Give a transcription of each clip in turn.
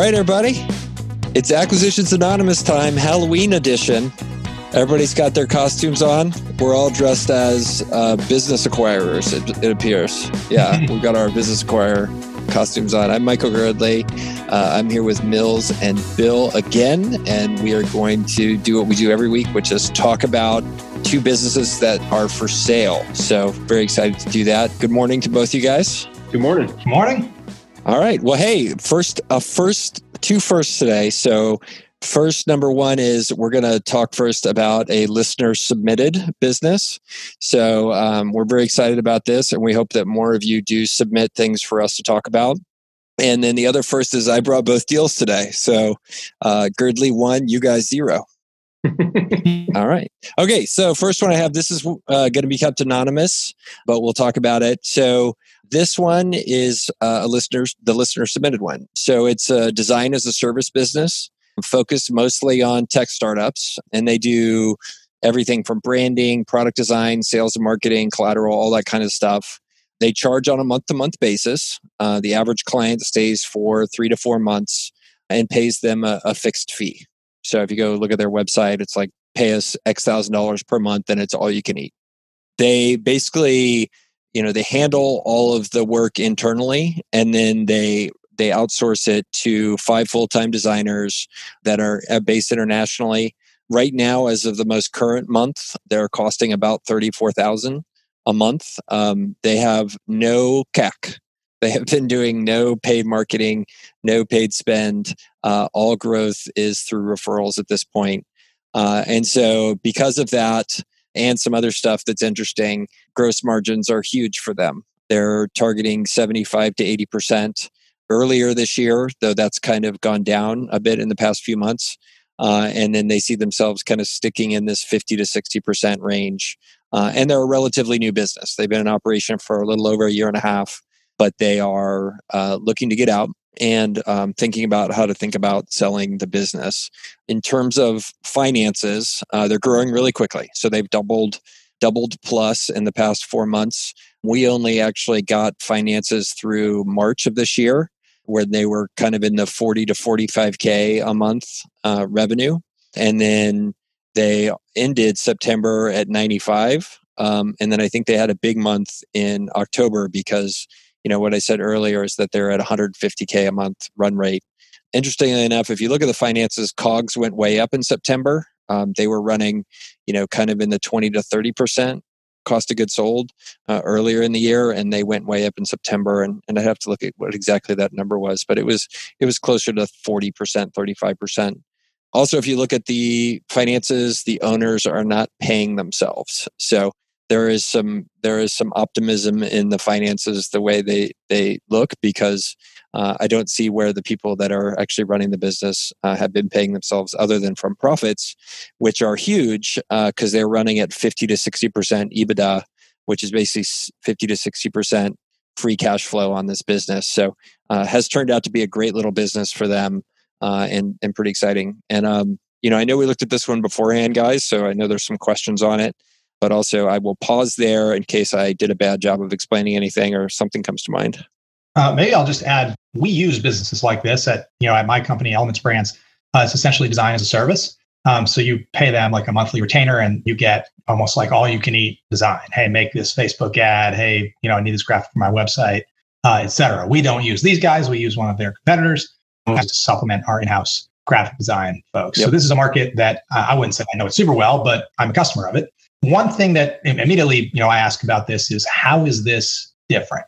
right, everybody. It's Acquisitions Anonymous time, Halloween edition. Everybody's got their costumes on. We're all dressed as uh, business acquirers, it, it appears. Yeah, we've got our business acquirer costumes on. I'm Michael Girdley. Uh, I'm here with Mills and Bill again, and we are going to do what we do every week, which is talk about two businesses that are for sale. So, very excited to do that. Good morning to both you guys. Good morning. Good morning. All right. Well, hey, first, a first, two firsts today. So, First, number one is we're going to talk first about a listener submitted business. So um, we're very excited about this, and we hope that more of you do submit things for us to talk about. And then the other first is I brought both deals today. So uh, Girdley one, you guys zero. All right. Okay. So first one I have. This is uh, going to be kept anonymous, but we'll talk about it. So this one is uh, a listener's the listener submitted one. So it's a design as a service business focused mostly on tech startups, and they do everything from branding, product design, sales and marketing, collateral, all that kind of stuff. They charge on a month to month basis. Uh, the average client stays for three to four months and pays them a, a fixed fee. So if you go look at their website, it's like pay us X thousand dollars per month and it's all you can eat. They basically, you know, they handle all of the work internally and then they they outsource it to five full-time designers that are uh, based internationally. Right now as of the most current month they're costing about 34000 a month. Um, they have no cac they have been doing no paid marketing no paid spend. Uh, all growth is through referrals at this point. Uh, and so because of that and some other stuff that's interesting gross margins are huge for them they're targeting 75 to 80 percent earlier this year, though that's kind of gone down a bit in the past few months. Uh, and then they see themselves kind of sticking in this 50 to 60% range. Uh, and they're a relatively new business. They've been in operation for a little over a year and a half, but they are uh, looking to get out and um, thinking about how to think about selling the business. In terms of finances, uh, they're growing really quickly. So they've doubled doubled plus in the past four months. We only actually got finances through March of this year where they were kind of in the 40 to 45K a month uh, revenue. And then they ended September at 95. Um, and then I think they had a big month in October because, you know, what I said earlier is that they're at 150K a month run rate. Interestingly enough, if you look at the finances, COGS went way up in September. Um, they were running, you know, kind of in the 20 to 30% cost of goods sold uh, earlier in the year, and they went way up in September. And, and I have to look at what exactly that number was, but it was it was closer to forty percent, thirty five percent. Also, if you look at the finances, the owners are not paying themselves. So there is some there is some optimism in the finances the way they they look because uh, I don't see where the people that are actually running the business uh, have been paying themselves other than from profits, which are huge because uh, they're running at 50 to 60% EBITDA, which is basically 50 to 60% free cash flow on this business. So uh, has turned out to be a great little business for them uh, and, and pretty exciting. And, um, you know, I know we looked at this one beforehand, guys, so I know there's some questions on it but also I will pause there in case I did a bad job of explaining anything or something comes to mind. Uh, maybe I'll just add we use businesses like this at you know at my company Elements Brands. Uh, it's essentially design as a service. Um, so you pay them like a monthly retainer, and you get almost like all you can eat design. Hey, make this Facebook ad. Hey, you know I need this graphic for my website, uh, etc. We don't use these guys. We use one of their competitors mm-hmm. to supplement our in-house graphic design folks. Yep. So this is a market that uh, I wouldn't say I know it super well, but I'm a customer of it. One thing that immediately, you know, I ask about this is how is this different?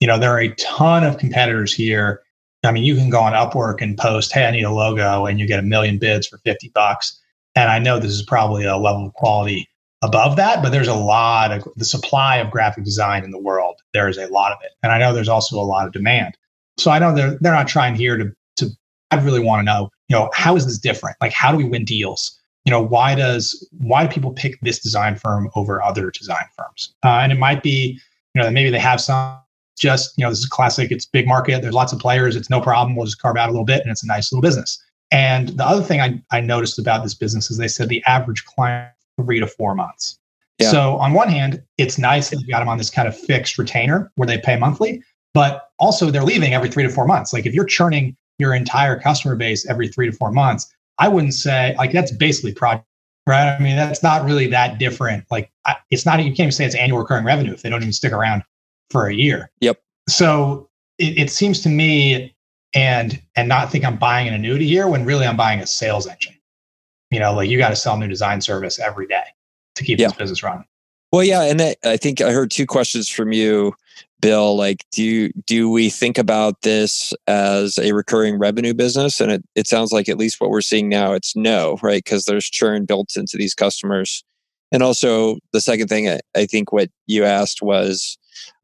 You know, there are a ton of competitors here. I mean, you can go on Upwork and post, "Hey, I need a logo," and you get a million bids for 50 bucks. And I know this is probably a level of quality above that, but there's a lot of the supply of graphic design in the world. There is a lot of it. And I know there's also a lot of demand. So I know they're they're not trying here to to I really want to know, you know, how is this different? Like how do we win deals? You know why does why do people pick this design firm over other design firms? Uh, and it might be you know that maybe they have some just you know this is classic it's big market there's lots of players it's no problem we'll just carve out a little bit and it's a nice little business. And the other thing i, I noticed about this business is they said the average client three to four months. Yeah. so on one hand it's nice that you got them on this kind of fixed retainer where they pay monthly but also they're leaving every three to four months. Like if you're churning your entire customer base every three to four months, I wouldn't say like that's basically project, right? I mean, that's not really that different. Like I, it's not, you can't even say it's annual recurring revenue if they don't even stick around for a year. Yep. So it, it seems to me and and not think I'm buying an annuity here when really I'm buying a sales engine. You know, like you got to sell new design service every day to keep yeah. this business running. Well, yeah, and I, I think I heard two questions from you, Bill. Like, do do we think about this as a recurring revenue business? And it, it sounds like at least what we're seeing now, it's no, right? Because there's churn built into these customers. And also, the second thing I, I think what you asked was,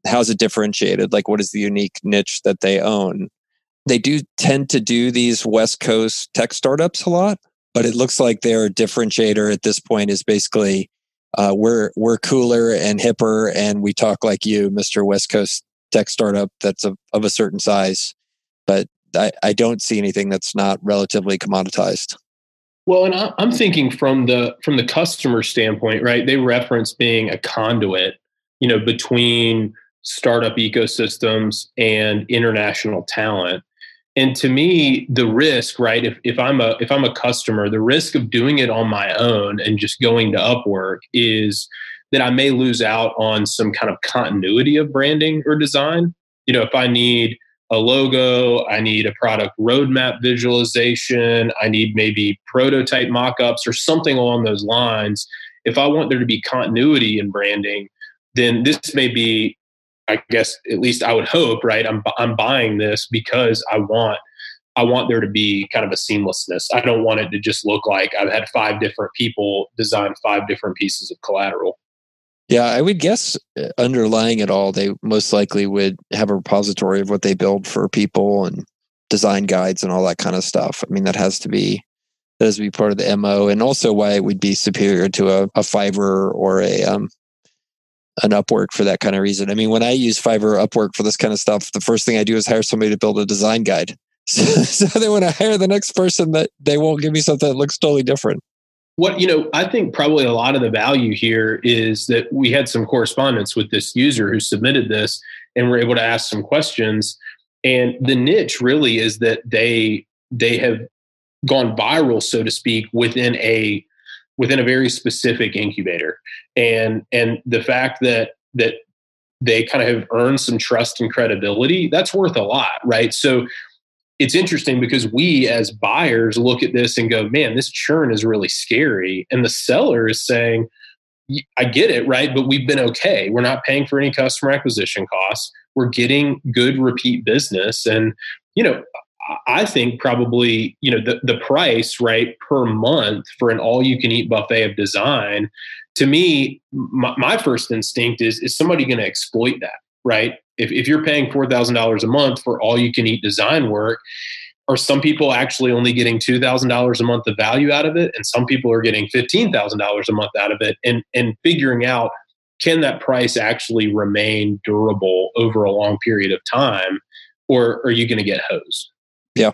how's it differentiated? Like, what is the unique niche that they own? They do tend to do these West Coast tech startups a lot, but it looks like their differentiator at this point is basically uh, we're we're cooler and hipper, and we talk like you, Mister West Coast tech startup that's of, of a certain size. But I, I don't see anything that's not relatively commoditized. Well, and I'm thinking from the from the customer standpoint, right? They reference being a conduit, you know, between startup ecosystems and international talent and to me the risk right if, if i'm a if i'm a customer the risk of doing it on my own and just going to upwork is that i may lose out on some kind of continuity of branding or design. You know if i need a logo i need a product roadmap visualization i need maybe prototype mock-ups or something along those lines if i want there to be continuity in branding then this may be I guess at least I would hope, right? I'm I'm buying this because I want I want there to be kind of a seamlessness. I don't want it to just look like I've had five different people design five different pieces of collateral. Yeah, I would guess uh, underlying it all, they most likely would have a repository of what they build for people and design guides and all that kind of stuff. I mean, that has to be that has to be part of the mo, and also why it would be superior to a, a Fiverr or a um, an Upwork for that kind of reason. I mean, when I use Fiverr Upwork for this kind of stuff, the first thing I do is hire somebody to build a design guide. So, so then when I hire the next person, that they won't give me something that looks totally different. What you know, I think probably a lot of the value here is that we had some correspondence with this user who submitted this, and we're able to ask some questions. And the niche really is that they they have gone viral, so to speak, within a within a very specific incubator. And and the fact that that they kind of have earned some trust and credibility that's worth a lot right? So it's interesting because we as buyers look at this and go man this churn is really scary. And the seller is saying i get it right? But we've been okay. We're not paying for any customer acquisition costs. We're getting good repeat business. And you know I think probably you know the the price right per month for an all you can eat buffet of design. To me, my, my first instinct is is somebody going to exploit that right? If if you're paying four thousand dollars a month for all you can eat design work, are some people actually only getting two thousand dollars a month of value out of it, and some people are getting fifteen thousand dollars a month out of it, and and figuring out can that price actually remain durable over a long period of time, or are you going to get hosed? Yeah.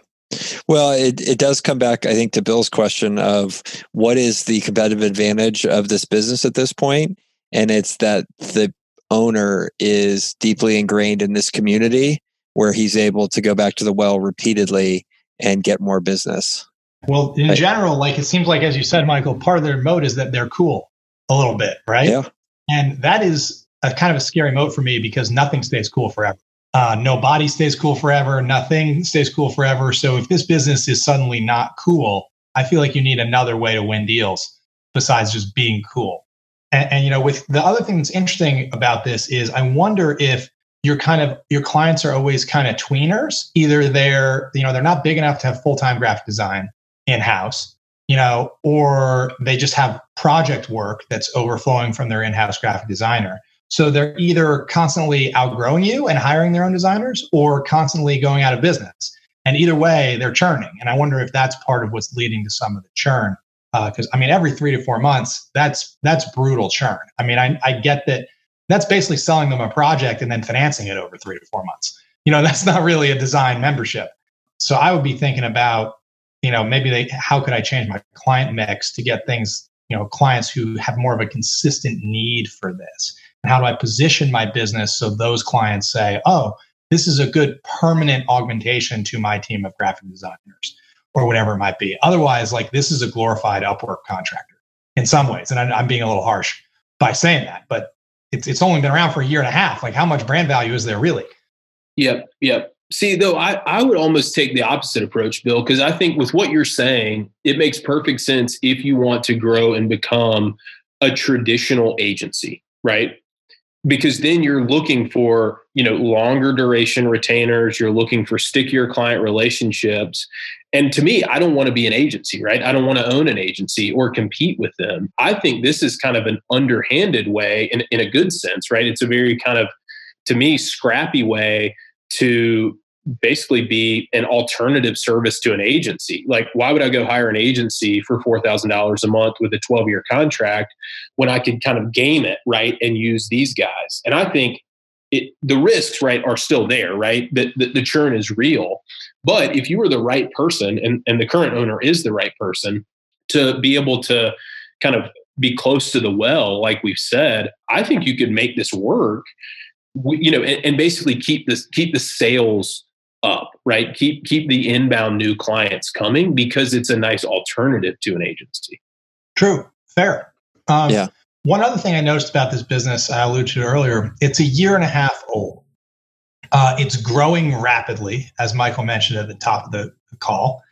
Well, it, it does come back, I think, to Bill's question of what is the competitive advantage of this business at this point? And it's that the owner is deeply ingrained in this community where he's able to go back to the well repeatedly and get more business. Well, in general, like it seems like, as you said, Michael, part of their moat is that they're cool a little bit, right? Yeah. And that is a kind of a scary moat for me because nothing stays cool forever. Uh, no body stays cool forever. Nothing stays cool forever. So if this business is suddenly not cool, I feel like you need another way to win deals besides just being cool. And, and you know, with the other thing that's interesting about this is I wonder if your kind of your clients are always kind of tweeners. Either they're you know they're not big enough to have full time graphic design in house, you know, or they just have project work that's overflowing from their in house graphic designer. So they're either constantly outgrowing you and hiring their own designers or constantly going out of business. And either way, they're churning. And I wonder if that's part of what's leading to some of the churn. Because uh, I mean, every three to four months, that's that's brutal churn. I mean, I, I get that that's basically selling them a project and then financing it over three to four months. You know, that's not really a design membership. So I would be thinking about, you know, maybe they how could I change my client mix to get things, you know, clients who have more of a consistent need for this how do I position my business so those clients say, oh, this is a good permanent augmentation to my team of graphic designers or whatever it might be. Otherwise, like this is a glorified Upwork contractor in some ways. And I'm, I'm being a little harsh by saying that, but it's, it's only been around for a year and a half. Like how much brand value is there really? Yep. Yep. See, though, I, I would almost take the opposite approach, Bill, because I think with what you're saying, it makes perfect sense if you want to grow and become a traditional agency, right? Because then you're looking for, you know, longer duration retainers, you're looking for stickier client relationships. And to me, I don't want to be an agency, right? I don't want to own an agency or compete with them. I think this is kind of an underhanded way in, in a good sense, right? It's a very kind of, to me, scrappy way to basically be an alternative service to an agency. Like, why would I go hire an agency for $4,000 a month with a 12 year contract when I could kind of game it, right, and use these guys? And I think it, the risks, right, are still there, right? The, the, the churn is real. But if you were the right person, and, and the current owner is the right person, to be able to kind of be close to the well, like we've said, I think you could make this work you know, and, and, basically keep this keep the sales up, right? Keep keep the inbound new clients coming because it's a nice alternative to an agency. True, fair. Um, yeah. One other thing I noticed about this business, I alluded to earlier, it's a year and a half old. Uh, it's growing rapidly, as Michael mentioned at the top of the, the call.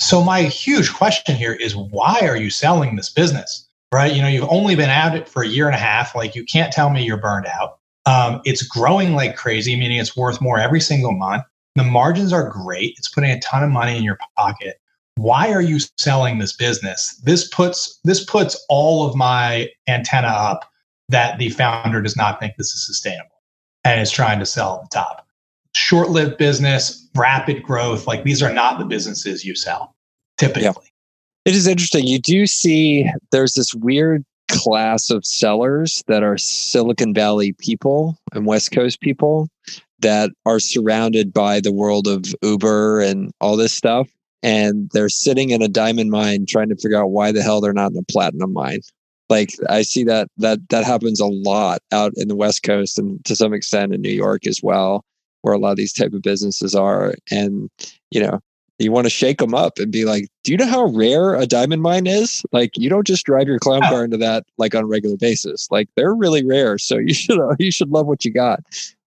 So my huge question here is, why are you selling this business? Right? You know, you've only been at it for a year and a half. Like, you can't tell me you're burned out. Um, it's growing like crazy, meaning it's worth more every single month. The margins are great. It's putting a ton of money in your pocket. Why are you selling this business? This puts this puts all of my antenna up that the founder does not think this is sustainable and is trying to sell at the top. Short-lived business, rapid growth, like these are not the businesses you sell typically. Yeah. It is interesting. You do see there's this weird class of sellers that are Silicon Valley people and West Coast people that are surrounded by the world of Uber and all this stuff. And they're sitting in a diamond mine trying to figure out why the hell they're not in a platinum mine. Like I see that that that happens a lot out in the West Coast and to some extent in New York as well, where a lot of these type of businesses are. And you know, you want to shake them up and be like, do you know how rare a diamond mine is? Like, you don't just drive your clown car into that like on a regular basis. Like, they're really rare. So you should uh, you should love what you got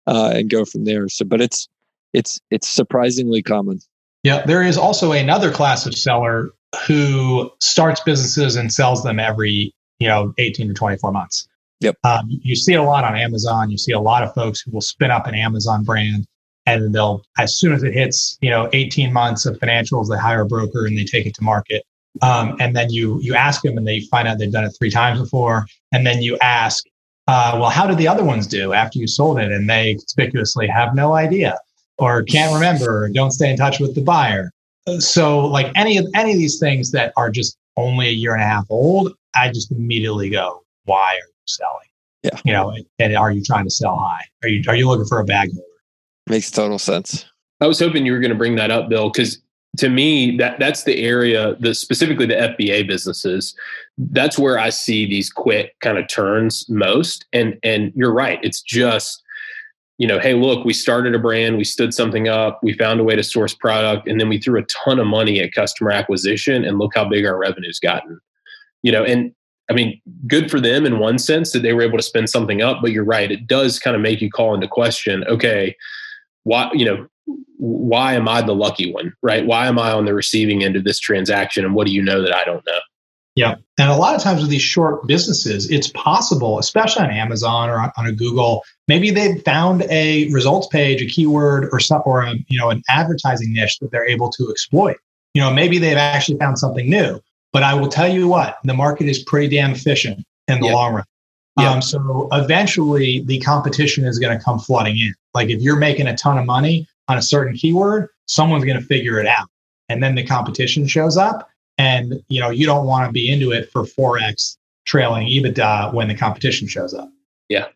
uh, and go from there. So, but it's it's it's surprisingly common. Yeah, there is also another class of seller who starts businesses and sells them every you know 18 to 24 months. Yep. Um, you see it a lot on Amazon. You see a lot of folks who will spin up an Amazon brand and they'll as soon as it hits you know 18 months of financials they hire a broker and they take it to market um, and then you you ask them and they find out they've done it three times before and then you ask uh, well how did the other ones do after you sold it? And they conspicuously have no idea or can't remember or don't stay in touch with the buyer. So like any of any of these things that are just only a year and a half old i just immediately go why are you selling? Yeah. You know and are you trying to sell high? Are you are you looking for a bag holder Makes total sense. I was hoping you were going to bring that up, Bill, because to me that that's the area the specifically the FBA businesses that's where I see these quick kind of turns most. And and you're right. It's just you know hey look we started a brand we stood something up we found a way to source product and then we threw a ton of money at customer acquisition and look how big our revenue's gotten. You know and I mean good for them in one sense that they were able to spend something up but you're right it does kind of make you call into question okay why you know why am i the lucky one right? Why am i on the receiving end of this transaction and what do you know that i don't know yeah. And a lot of times with these short businesses it's possible especially on amazon or on, a google maybe they've found a results page a keyword or some or a, you know an advertising niche that they're able to exploit. You know maybe they've actually found something new but i will tell you what the market is pretty damn efficient in the long run. Um, so eventually the competition is going to come flooding in. Like if you're making a ton of money on a certain keyword, someone's going to figure it out. And then the competition shows up and you know you don't want to be into it for 4x trailing EBITDA when the competition shows up. Yeah.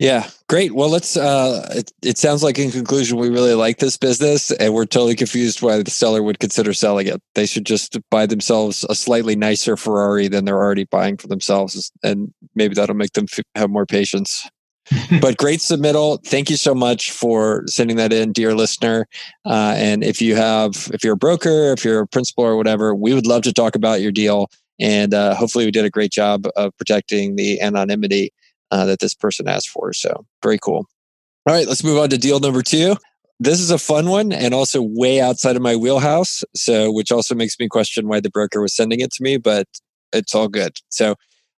Yeah, great. Well, let's. Uh, it, it sounds like in conclusion, we really like this business, and we're totally confused why the seller would consider selling it. They should just buy themselves a slightly nicer Ferrari than they're already buying for themselves, and maybe that'll make them f- have more patience. but great submittal. Thank you so much for sending that in, dear listener. Uh, and if you have, if you're a broker, if you're a principal or whatever, we would love to talk about your deal. And uh, hopefully, we did a great job of protecting the anonymity uh, that this person asked for. So, very cool. All right, let's move on to deal number two. This is a fun one and also way outside of my wheelhouse. So, which also makes me question why the broker was sending it to me, but it's all good. So,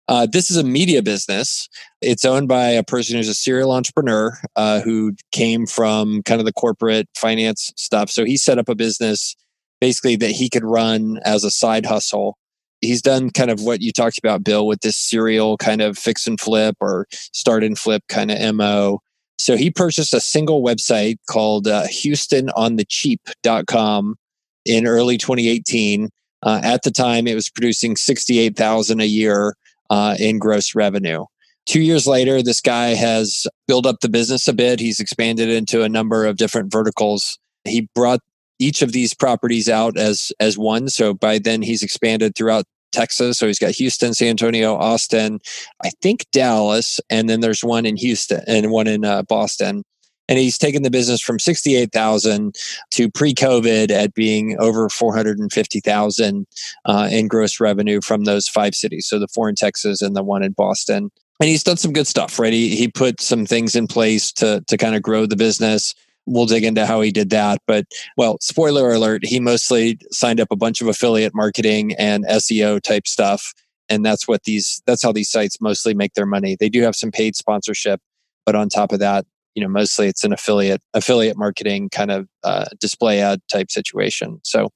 uh, this is a media business. It's owned by a person who's a serial entrepreneur uh, who came from kind of the corporate finance stuff. So he set up a business basically that he could run as a side hustle he's done kind of what you talked about, Bill, with this serial kind of fix and flip or start and flip kind of MO. So he purchased a single website called uh, HoustonOnTheCheap.com in early 2018. Uh, at the time, it was producing 68,000 a year uh, in gross revenue. Two years later, this guy has built up the business a bit. He's expanded into a number of different verticals. He brought each of these properties out as as one. So by then he's expanded throughout Texas. So he's got Houston, San Antonio, Austin, I think Dallas, and then there's one in Houston and one in uh, Boston. And he's taken the business from 68,000 to pre-COVID at being over 450,000 uh, in gross revenue from those five cities. So the four in Texas and the one in Boston. And he's done some good stuff, right? He, he put some things in place to, to kind of grow the business we'll dig into how he did that. But well, spoiler alert, he mostly signed up a bunch of affiliate marketing and SEO type stuff. And that's what these, that's how these sites mostly make their money. They do have some paid sponsorship, but on top of that, you know, mostly it's an affiliate, affiliate marketing kind of uh, display ad type situation. So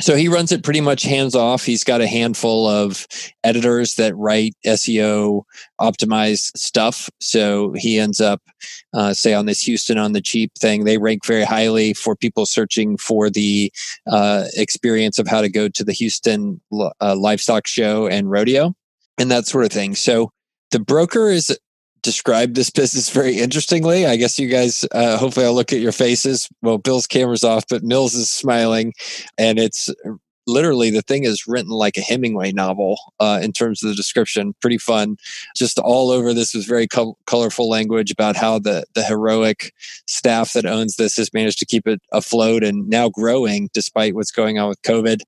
so he runs it pretty much hands off. He's got a handful of editors that write SEO optimized stuff. So he ends up, uh, say, on this Houston on the cheap thing, they rank very highly for people searching for the uh, experience of how to go to the Houston uh, livestock show and rodeo and that sort of thing. So the broker is described this business very interestingly. I guess you guys, uh, hopefully, I'll look at your faces. Well, Bill's camera's off, but Mills is smiling, and it's literally the thing is written like a Hemingway novel uh, in terms of the description. Pretty fun. Just all over this was very co- colorful language about how the the heroic staff that owns this has managed to keep it afloat and now growing despite what's going on with COVID.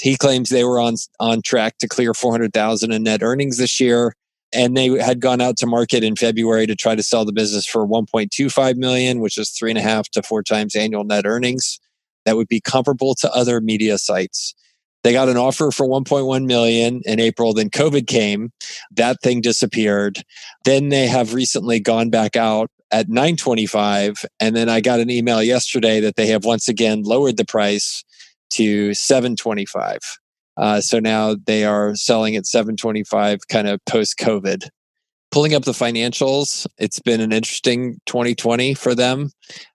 He claims they were on on track to clear 400,000 in net earnings this year and they had gone out to market in February to try to sell the business for 1.25 million, which is three and a half to four times annual net earnings. That would be comparable to other media sites. They got an offer for 1.1 million in April. Then COVID came. That thing disappeared. Then they have recently gone back out at 925. And then I got an email yesterday that they have once again lowered the price to 725. Uh, so now they are selling at 725 kind of post COVID. Pulling up the financials, it's been an interesting 2020 for them.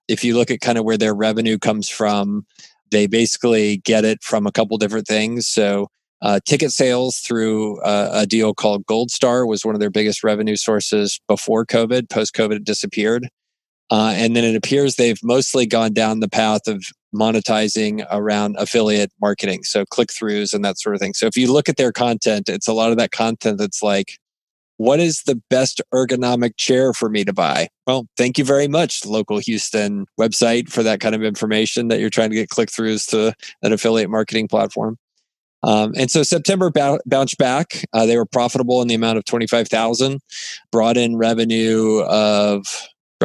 If you look at kind of where their revenue comes from, they basically get it from a couple different things. So uh, ticket sales through uh, a deal called Goldstar was one of their biggest revenue sources before COVID. Post COVID, it disappeared. Uh, and then it appears they've mostly gone down the path of monetizing around affiliate marketing. So click throughs and that sort of thing. So if you look at their content, it's a lot of that content that's like, what is the best ergonomic chair for me to buy? Well, thank you very much, local Houston website, for that kind of information that you're trying to get click throughs to an affiliate marketing platform. Um, and so September b- bounced back. Uh, they were profitable in the amount of 25,000, brought in revenue of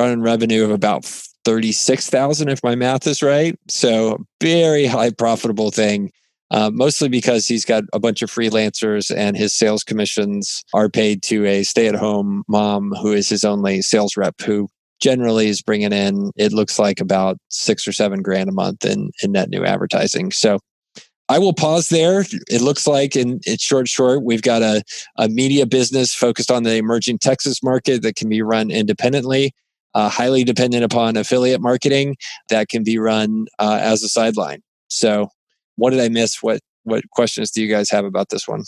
in revenue of about 36,000 if my math is right. So very high profitable thing. Uh, mostly because he's got a bunch of freelancers and his sales commissions are paid to a stay-at-home mom who is his only sales rep who generally is bringing in it looks like about six or seven grand a month in, in net new advertising so I will pause there. It looks like in, in short, short, we've got a, a media business focused on the emerging Texas market that can be run independently uh, highly dependent upon affiliate marketing that can be run uh, as a sideline. So, what did I miss? What what questions do you guys have about this one?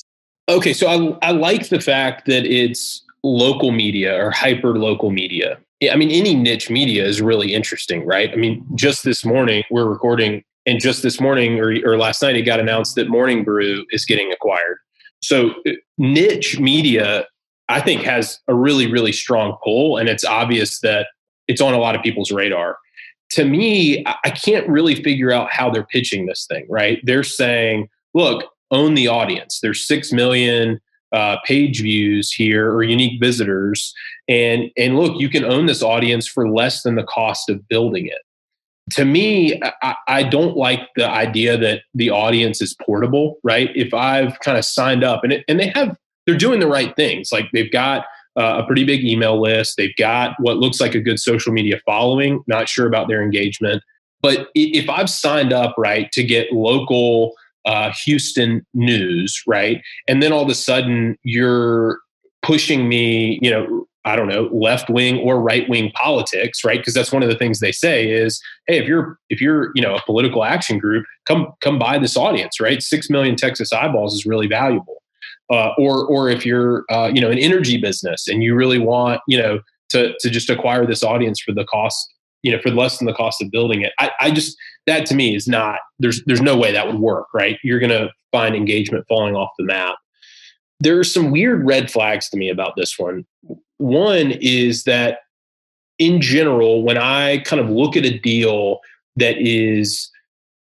Okay, so I, I like the fact that it's local media or hyper local media. I mean, any niche media is really interesting, right? I mean, just this morning we're recording, and just this morning or, or last night it got announced that Morning Brew is getting acquired. So, uh, niche media I think has a really, really strong pull. And it's obvious that it's on a lot of people's radar. To me, I can't really figure out how they're pitching this thing, right? They're saying, look, own the audience. There's 6 million uh, page views here or unique visitors. And, and look, you can own this audience for less than the cost of building it. To me, I, I don't like the idea that the audience is portable, right? If I've kind of signed up and, it, and they have they're doing the right things. Like they've got uh, a pretty big email list. They've got what looks like a good social media following. Not sure about their engagement, but if I've signed up right to get local uh, Houston news, right, and then all of a sudden you're pushing me, you know, I don't know, left wing or right wing politics, right? Because that's one of the things they say is, hey, if you're if you're you know a political action group, come come buy this audience, right? Six million Texas eyeballs is really valuable uh, or or if you're uh, you know an energy business and you really want you know to to just acquire this audience for the cost you know for less than the cost of building it I, I just that to me is not there's there's no way that would work right you're to find engagement falling off the map there are some weird red flags to me about this one one is that in general when i kind of look at a deal that is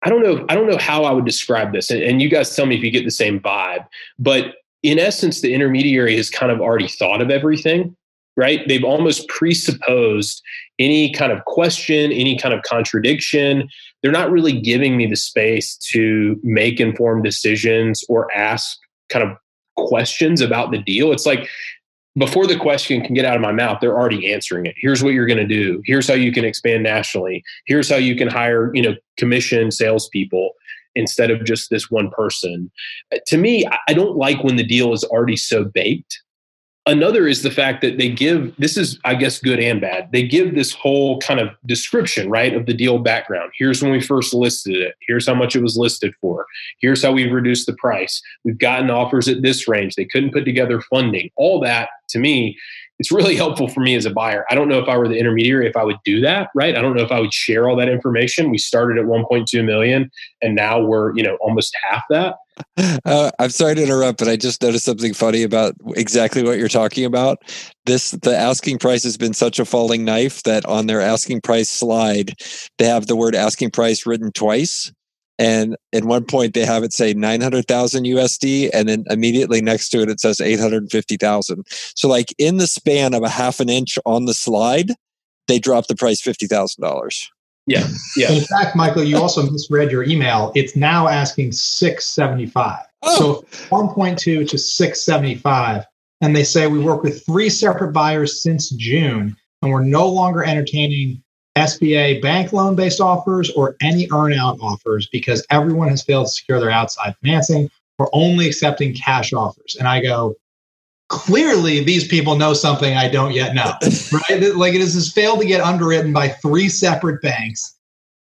I don't know. I don't know how I would describe this, and, and, you guys tell me if you get the same vibe. But in essence, the intermediary has kind of already thought of everything, right? They've almost presupposed any kind of question, any kind of contradiction. They're not really giving me the space to make informed decisions or ask kind of questions about the deal. It's like before the question can get out of my mouth, they're already answering it. Here's what you're going to do. Here's how you can expand nationally. Here's how you can hire, you know, commission salespeople instead of just this one person. Uh, to me, I don't like when the deal is already so baked. Another is the fact that they give this is, I guess, good and bad. They give this whole kind of description, right, of the deal background. Here's when we first listed it. Here's how much it was listed for. Here's how we've reduced the price. We've gotten offers at this range. They couldn't put together funding. All that to me it's really helpful for me as a buyer. I don't know if I were the intermediary if I would do that, right? I don't know if I would share all that information. We started at 1.2 million and now we're, you know, almost half that. Uh, I'm sorry to interrupt, but I just noticed something funny about exactly what you're talking about. This the asking price has been such a falling knife that on their asking price slide, they have the word asking price written twice. And at one point they have it say 900,000 USD and then immediately next to it it says 850,000. So like in the span of a half an inch on the slide, they drop the price $50,000. Yeah. Yeah. In fact, Michael, you also misread your email. It's now asking 675. Oh. So 1.2 to 675 and they say we work with three separate buyers since June and we're no longer entertaining SBA bank loan based offers or any earnout offers because everyone has failed to secure their outside financing. We're only accepting cash offers. And I go, clearly these people know something I don't yet know. Right? like it has failed to get underwritten by three separate banks.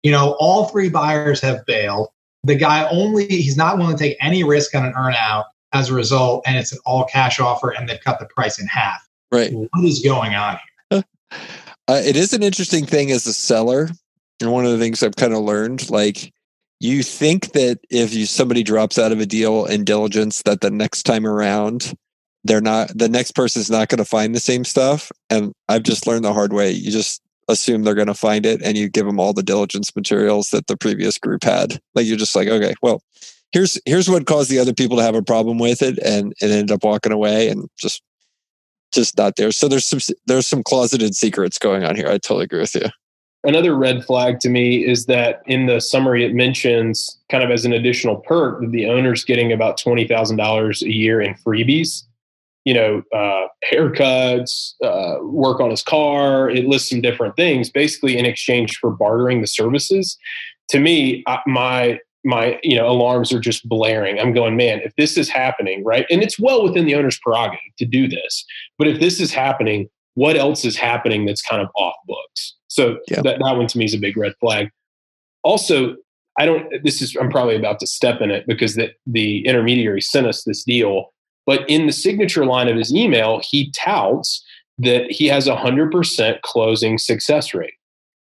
You know, all three buyers have bailed. The guy only, he's not willing to take any risk on an earnout as a result, and it's an all cash offer and they've cut the price in half. Right. What is going on here? Uh, it is an interesting thing as a seller. And one of the things I've kind of learned, like you think that if you somebody drops out of a deal in diligence, that the next time around, they're not the next person's not going to find the same stuff. And I've just learned the hard way. You just assume they're going to find it and you give them all the diligence materials that the previous group had. Like you're just like, okay, well, here's here's what caused the other people to have a problem with it and and ended up walking away and just just not there. So there's some there's some closeted secrets going on here. I totally agree with you. Another red flag to me is that in the summary it mentions kind of as an additional perk that the owner's getting about twenty thousand dollars a year in freebies. You know, uh, haircuts, uh, work on his car. It lists some different things, basically in exchange for bartering the services. To me, I, my my you know alarms are just blaring. I'm going man if this is happening right? And it's well within the owner's prerogative to do this. But if this is happening what else is happening that's kind of off books? So that, that one to me is a big red flag. Also i don't this is i'm probably about to step in it because the, the intermediary sent us this deal but in the signature line of his email he touts that he has a 100% closing success rate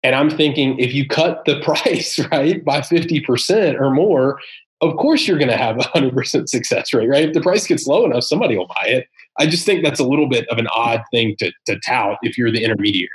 and I'm thinking if you cut the price, right, by 50% or more, of course you're going to have a 100% success rate, right? If the price gets low enough, somebody will buy it. I just think that's a little bit of an odd thing to, to tout if you're the intermediary.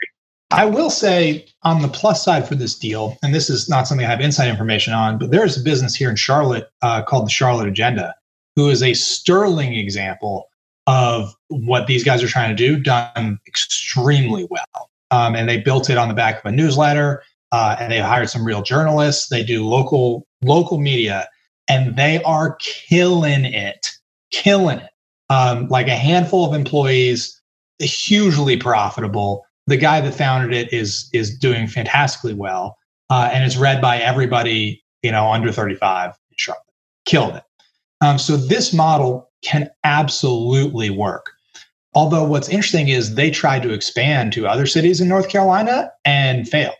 I will say on the plus side for this deal, and this is not something I have inside information on, but there's a business here in Charlotte uh, called the Charlotte Agenda, who is a sterling example of what these guys are trying to do, done extremely well. Um, and they built it on the back of a newsletter, uh, and they hired some real journalists. They do local local media, and they are killing it, killing it. Um, like a handful of employees, hugely profitable the guy that founded it is is doing fantastically well, uh, and it's read by everybody you know under 35 in Charlotte. Killed it. Um, so this model can absolutely work. Although what's interesting is they tried to expand to other cities in North Carolina and failed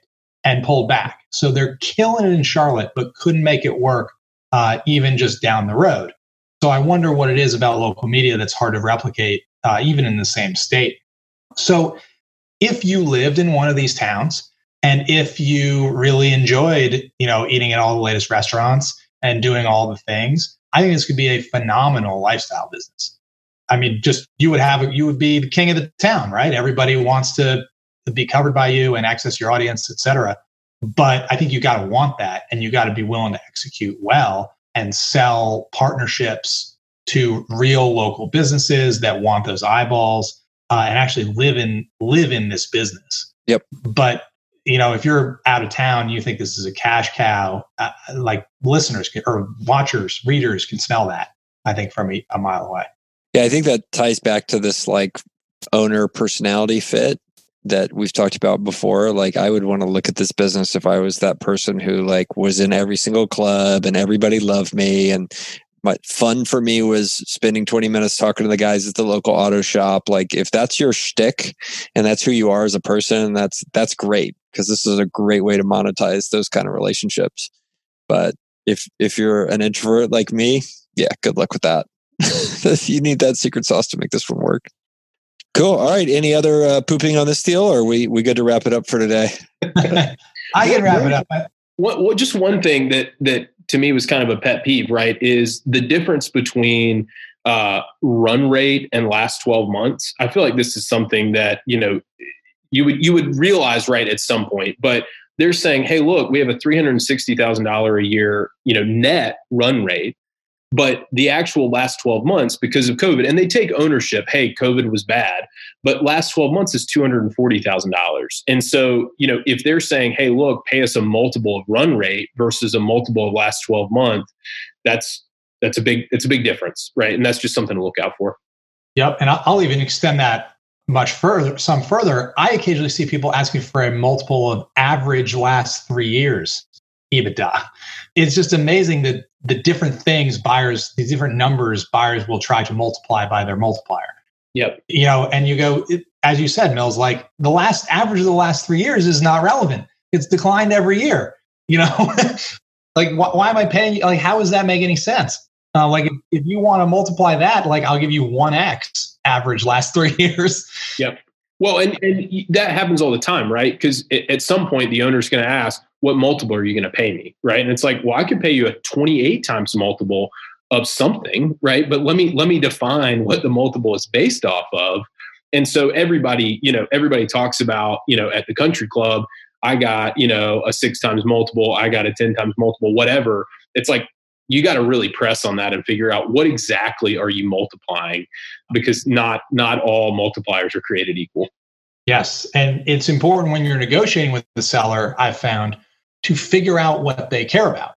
and pulled back. So they're killing it in Charlotte, but couldn't make it work uh, even just down the road. So I wonder what it is about local media that's hard to replicate, uh, even in the same state. So if you lived in one of these towns and if you really enjoyed, you know, eating at all the latest restaurants and doing all the things, I think this could be a phenomenal lifestyle business. I mean, just you would have you would be the king of the town, right? Everybody wants to, to be covered by you and access your audience, et cetera. But I think you got to want that and you got to be willing to execute well and sell partnerships to real local businesses that want those eyeballs uh, and actually live in live in this business. Yep. But you know, if you're out of town, you think this is a cash cow. Uh, like listeners can, or watchers, readers can smell that. I think from a, a mile away. Yeah, I think that ties back to this like owner personality fit that we've talked about before like i would want to look at this business if i was that person who like was in every single club and everybody loved me and but fun for me was spending 20 minutes talking to the guys at the local auto shop. Like if that's your shtick and that's who you are as a person, that's that's great because this is a great way to monetize those kind of relationships. But if if you're an introvert like me, yeah, good luck with that. you need that secret sauce to make this one work. Cool. All right. Any other uh, pooping on this deal, or we we good to wrap it up for today? I can wrap it up. What, what, just one thing that that to me was kind of a pet peeve, right? Is the difference between uh, run rate and last 12 months. I feel like this is something that, you know, you would you would realize right at some point, but they're saying, hey, look, we have a $360,000 a year, you know, net run rate but the actual last 12 months because of covid and they take ownership hey covid was bad but last 12 months is $240000 and so you know if they're saying hey look pay us a multiple of run rate versus a multiple of last 12 months that's that's a big it's a big difference right? And that's just something to look out for. Yep and i'll even extend that much further some further. I occasionally see people asking for a multiple of average last three years ebitda it's just amazing that the different things buyers, these different numbers buyers will try to multiply by their multiplier. Yep. You know, and you go, it, as you said, Mills, like the last average of the last three years is not relevant. It's declined every year. You know, like wh- why am I paying? Like, how does that make any sense? Uh, like, if, if you want to multiply that, like, I'll give you one X average last three years. Yep. Well, and, and that happens all the time, right? Because at some point, the owner's going to ask, what multiple are you going to pay me? Right. And it's like, well, I could pay you a 28 times multiple of something, right? But let me let me define what the multiple is based off of. And so everybody, you know, everybody talks about, you know, at the country club, I got, you know, a six times multiple, I got a 10 times multiple, whatever. It's like you got to really press on that and figure out what exactly are you multiplying because not not all multipliers are created equal. Yes, and it's important when you're negotiating with the seller, I've found to figure out what they care about.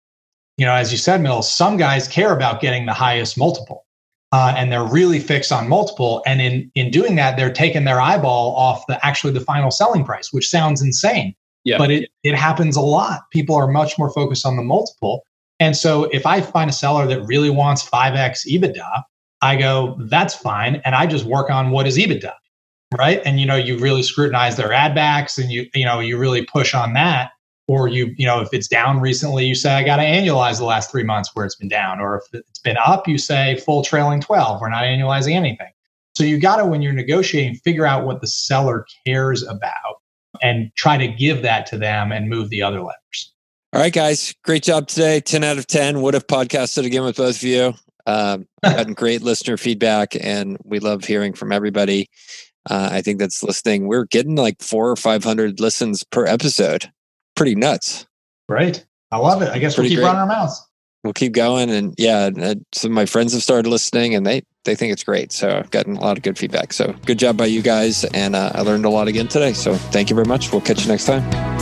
You know, as you said, Mills, some guys care about getting the highest multiple. Uh, and they're really fixed on multiple. And in in doing that, they're taking their eyeball off the actually the final selling price, which sounds insane. Yeah. But it it happens a lot. People are much more focused on the multiple. And so if I find a seller that really wants 5x EBITDA, I go, that's fine. And I just work on what is EBITDA. Right. And you know, you really scrutinize their ad backs and you, you know, you really push on that or you you know if it's down recently you say i got to annualize the last three months where it's been down or if it's been up you say full trailing 12 we're not annualizing anything so you got to when you're negotiating figure out what the seller cares about and try to give that to them and move the other levers all right guys great job today 10 out of 10 would have podcasted again with both of you Um, gotten great listener feedback, and we love hearing from everybody. Uh, I think that's listening. We're getting like four or five hundred listens per episode. Pretty nuts. Right. I love it. I guess we'll keep great. running our mouths. We'll keep going, and yeah, uh, some of my friends have started listening, and they they think it's great. So I've gotten a lot of good feedback. So good job by you guys, and uh, I learned a lot again today. So thank you very much. We'll catch you next time.